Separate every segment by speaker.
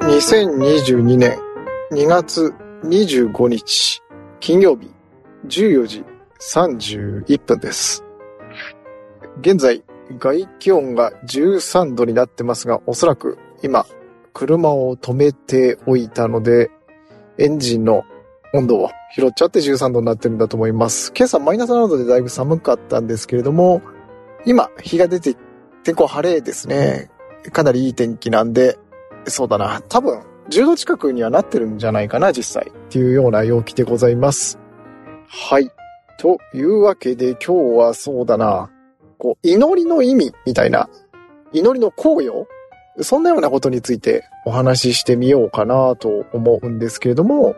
Speaker 1: 2022年2月25日金曜日14時31分です。現在外気温が13度になってますが、おそらく今車を止めておいたので、エンジンの温度を拾っちゃって13度になってるんだと思います。今朝マイナス7度でだいぶ寒かったんですけれども、今日が出て天候晴れですね。かなりいい天気なんで、そうだな。多分、10度近くにはなってるんじゃないかな、実際。っていうような陽気でございます。はい。というわけで今日はそうだな。こう、祈りの意味みたいな、祈りの効用？そんなようなことについてお話ししてみようかなと思うんですけれども、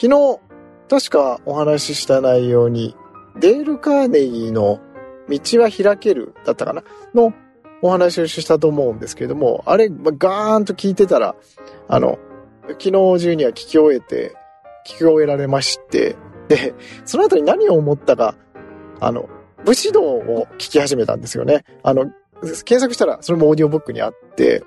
Speaker 1: 昨日、確かお話しした内容に、デール・カーネギーの道は開けるだったかな？のお話をしたと思うんですけれども、あれ、ガーンと聞いてたら、あの、昨日中には聞き終えて、聞き終えられまして、で、その後に何を思ったか、あの、武士道を聞き始めたんですよね。あの、検索したら、それもオーディオブックにあって、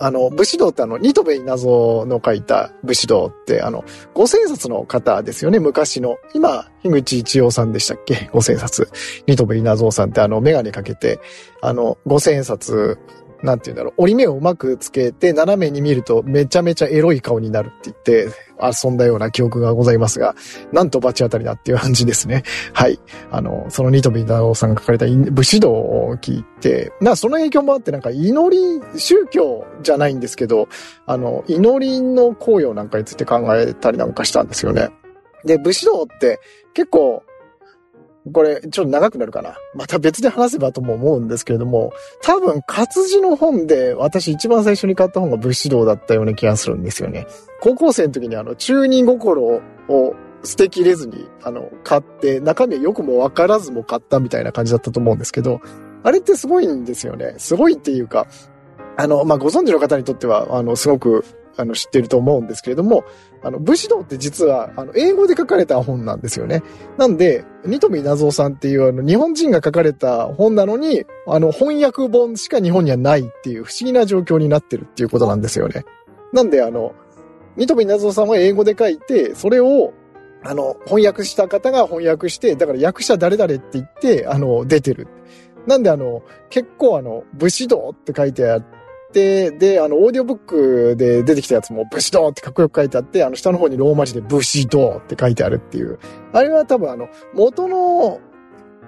Speaker 1: あの、武士道ってあの、ニトベイナゾの書いた武士道って、あの、五千冊の方ですよね、昔の。今、樋口一葉さんでしたっけ？五千冊。ニトベイナゾさんってあの、メガネかけて、あの、五千冊、なんて言うんだろう、折り目をうまくつけて、斜めに見るとめちゃめちゃエロい顔になるって言って、遊んだような記憶がございますが、なんと罰当たりだっていう感じですね。はい。あの、そのニトビダオさんが書かれた武士道を聞いて、な、その影響もあってなんか祈り、宗教じゃないんですけど、あの、祈りの効用なんかについて考えたりなんかしたんですよね。で、武士道って結構、これ、ちょっと長くなるかな。また別で話せばとも思うんですけれども、多分活字の本で私一番最初に買った本が武士道だったような気がするんですよね。高校生の時にあの、中二心を捨てきれずに、あの、買って、中身はよくもわからずも買ったみたいな感じだったと思うんですけど、あれってすごいんですよね。すごいっていうか、あの、まあ、ご存知の方にとっては、あの、すごく、あの、知っていると思うんですけれども、あの、武士道って実は、あの、英語で書かれた本なんですよね。なんで、ニトミナゾさんっていうあの、日本人が書かれた本なのに、あの、翻訳本しか日本にはないっていう不思議な状況になってるっていうことなんですよね。なんで、あの、ニトミナゾさんは英語で書いて、それを、あの、翻訳した方が翻訳して、だから訳者誰々って言って、あの、出てる。なんで、あの、結構あの、武士道って書いてあって、で、あの、オーディオブックで出てきたやつも武士道ってかっこよく書いてあって、あの、下の方にローマ字で武士道って書いてあるっていう。あれは多分あの、元の、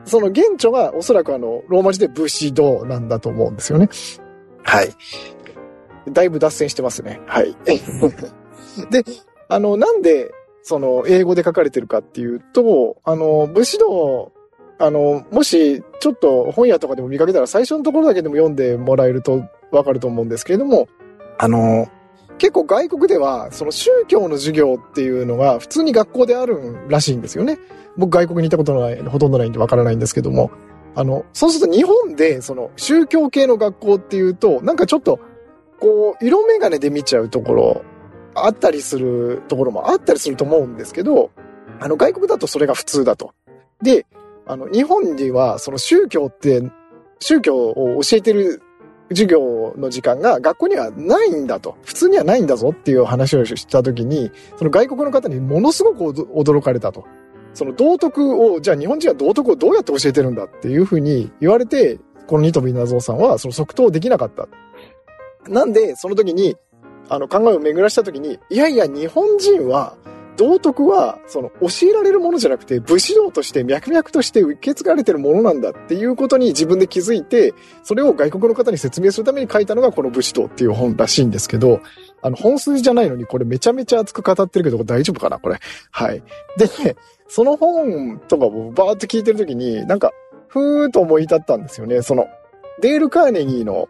Speaker 1: その原著がおそらくあの、ローマ字で武士道なんだと思うんですよね。はい。だいぶ脱線してますね。はい。で、あの、なんで、その、英語で書かれてるかっていうと、あの、武士道、あの、もし、ちょっと本屋とかでも見かけたら最初のところだけでも読んでもらえるとわかると思うんですけれども、あの、結構外国では、その宗教の授業っていうのが普通に学校であるらしいんですよね。僕外国に行ったことない、ほとんどないんでわからないんですけども、あの、そうすると日本でその宗教系の学校っていうと、なんかちょっと、こう、色眼鏡で見ちゃうところ、あったりするところもあったりすると思うんですけど、あの、外国だとそれが普通だと。で、あの、日本にはその宗教って、宗教を教えてる授業の時間が学校にはないんだと。普通にはないんだぞっていう話をしたときに、その外国の方にものすごく驚かれたと。その道徳を、じゃあ日本人は道徳をどうやって教えてるんだっていうふうに言われて、このニトビナゾウさんはその即答できなかった。なんで、その時に、あの考えを巡らした時に、いやいや、日本人は、道徳は、その、教えられるものじゃなくて、武士道として、脈々として受け継がれてるものなんだっていうことに自分で気づいて、それを外国の方に説明するために書いたのがこの武士道っていう本らしいんですけど、あの、本筋じゃないのに、これめちゃめちゃ熱く語ってるけど、大丈夫かなこれ？はい。で、ね、その本とかをバーって聞いてる時に、なんか、ふーと思い立ったんですよね。その、デール・カーネギーの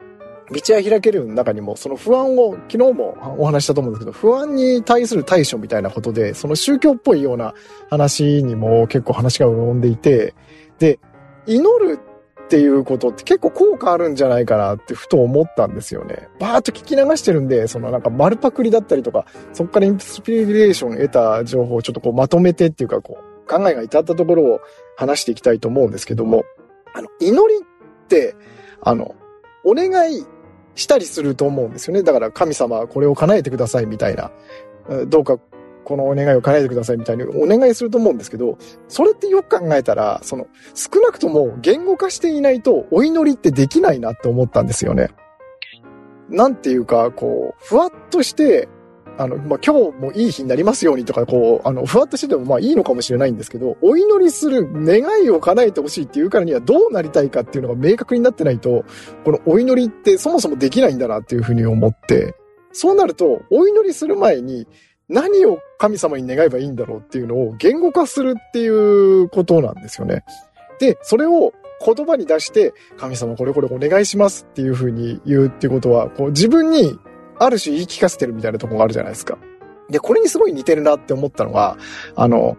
Speaker 1: 道は開けるの中にも、その不安を、昨日もお話したと思うんですけど、不安に対する対処みたいなことで、その宗教っぽいような話にも結構話が及んでいて、で、祈るっていうことって結構効果あるんじゃないかなってふと思ったんですよね。バーっと聞き流してるんで、そのなんか丸パクリだったりとか、そこからインスピレーション得た情報をちょっとこうまとめてっていうかこう、考えが至ったところを話していきたいと思うんですけども、あの、祈りって、あの、お願いしたりすると思うんですよね。だから神様これを叶えてくださいみたいな。どうかこのお願いを叶えてくださいみたいにお願いすると思うんですけど、それってよく考えたら、その少なくとも言語化していないとお祈りってできないなって思ったんですよね。なんていうか、こう、ふわっとして、あの、まあ、今日もいい日になりますようにとか、こう、あの、ふわっとしててもまあいいのかもしれないんですけど、お祈りする願いを叶えてほしいっていうからにはどうなりたいかっていうのが明確になってないと、このお祈りってそもそもできないんだなっていうふうに思って、そうなると、お祈りする前に何を神様に願えばいいんだろうっていうのを言語化するっていうことなんですよね。で、それを言葉に出して、神様これこれお願いしますっていうふうに言うっていうことは、こう自分にある種言い聞かせてるみたいなとこがあるじゃないですか。で、これにすごい似てるなって思ったのは、あの、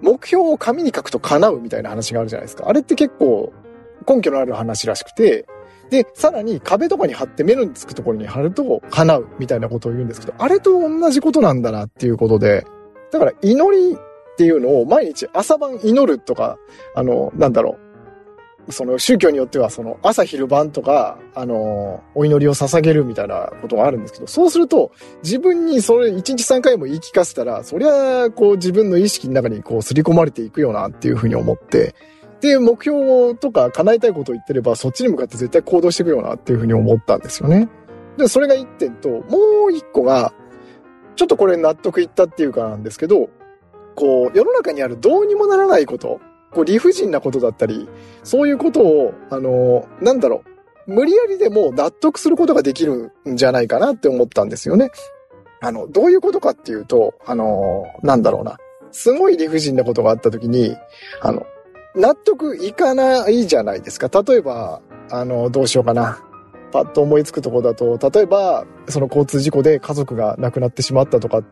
Speaker 1: 目標を紙に書くと叶うみたいな話があるじゃないですか。あれって結構根拠のある話らしくて、で、さらに壁とかに貼って目のつくところに貼ると叶うみたいなことを言うんですけど、あれと同じことなんだなっていうことで、だから祈りっていうのを毎日朝晩祈るとか、あの、なんだろう、その宗教によってはその朝昼晩とか、あの、お祈りを捧げるみたいなことがあるんですけど、そうすると自分にそれ1日3回も言い聞かせたら、そりゃ、こう自分の意識の中にこう刷り込まれていくよなっていうふうに思って、で、目標とか叶えたいことを言ってれば、そっちに向かって絶対行動していくよなっていうふうに思ったんですよね。で、それが1点と、もう1個が、ちょっとこれ納得いったっていうかなんですけど、こう、世の中にあるどうにもならないこと、こう理不尽なことだったり、そういうことを、あの、なんだろう、無理やりでも納得することができるんじゃないかなって思ったんですよね。あの、どういうことかっていうと、あの、なんだろうな。すごい理不尽なことがあった時に、あの、納得いかないじゃないですか。例えば、あの、どうしようかな。パッと思いつくとこだと、例えば、その交通事故で家族が亡くなってしまったとか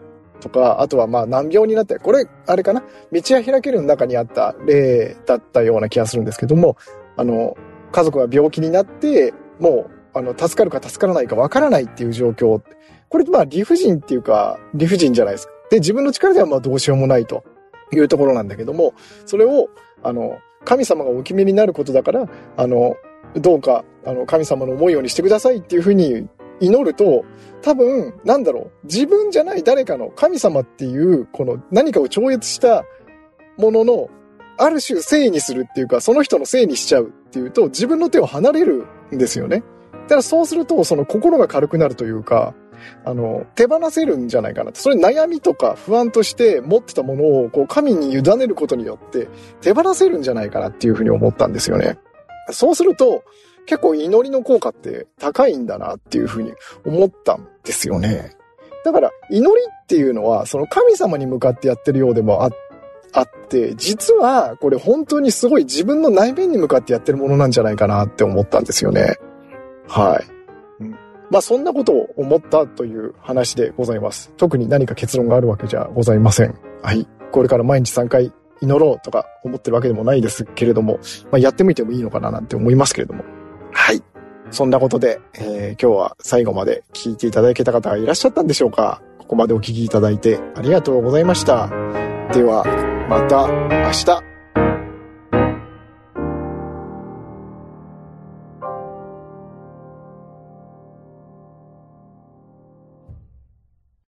Speaker 1: とか、あとはまあ難病になって、これ、あれかな？道は開けるの中にあった例だったような気がするんですけども、あの、家族が病気になって、もう、あの、助かるか助からないかわからないっていう状況。これ、まあ理不尽っていうか、理不尽じゃないですか。で、自分の力ではまあどうしようもないというところなんだけども、それを、あの、神様がお決めになることだから、あの、どうか、あの、神様の思うようにしてくださいっていうふうに祈ると、多分、なんだろう、自分じゃない誰かの神様っていう、この何かを超越したものの、ある種聖にするっていうか、その人の聖にしちゃうっていうと、自分の手を離れるんですよね。だからそうすると、その心が軽くなるというか、あの、手放せるんじゃないかなって。それ悩みとか不安として持ってたものを、こう、神に委ねることによって、手放せるんじゃないかなっていうふうに思ったんですよね。そうすると、結構祈りの効果って高いんだなっていうふうに思ったんですよね。だから祈りっていうのはその神様に向かってやってるようでもああって、実はこれ本当にすごい自分の内面に向かってやってるものなんじゃないかなって思ったんですよね。はい。まあそんなことを思ったという話でございます。特に何か結論があるわけじゃございません。はい。これから毎日3回祈ろうとか思ってるわけでもないですけれども、まあ、やってみてもいいのかななんて思いますけれども。はい。そんなことで、えー、今日は最後まで聞いていただけた方がいらっしゃったんでしょうかここまでお聞きいただいてありがとうございました。では、また明日。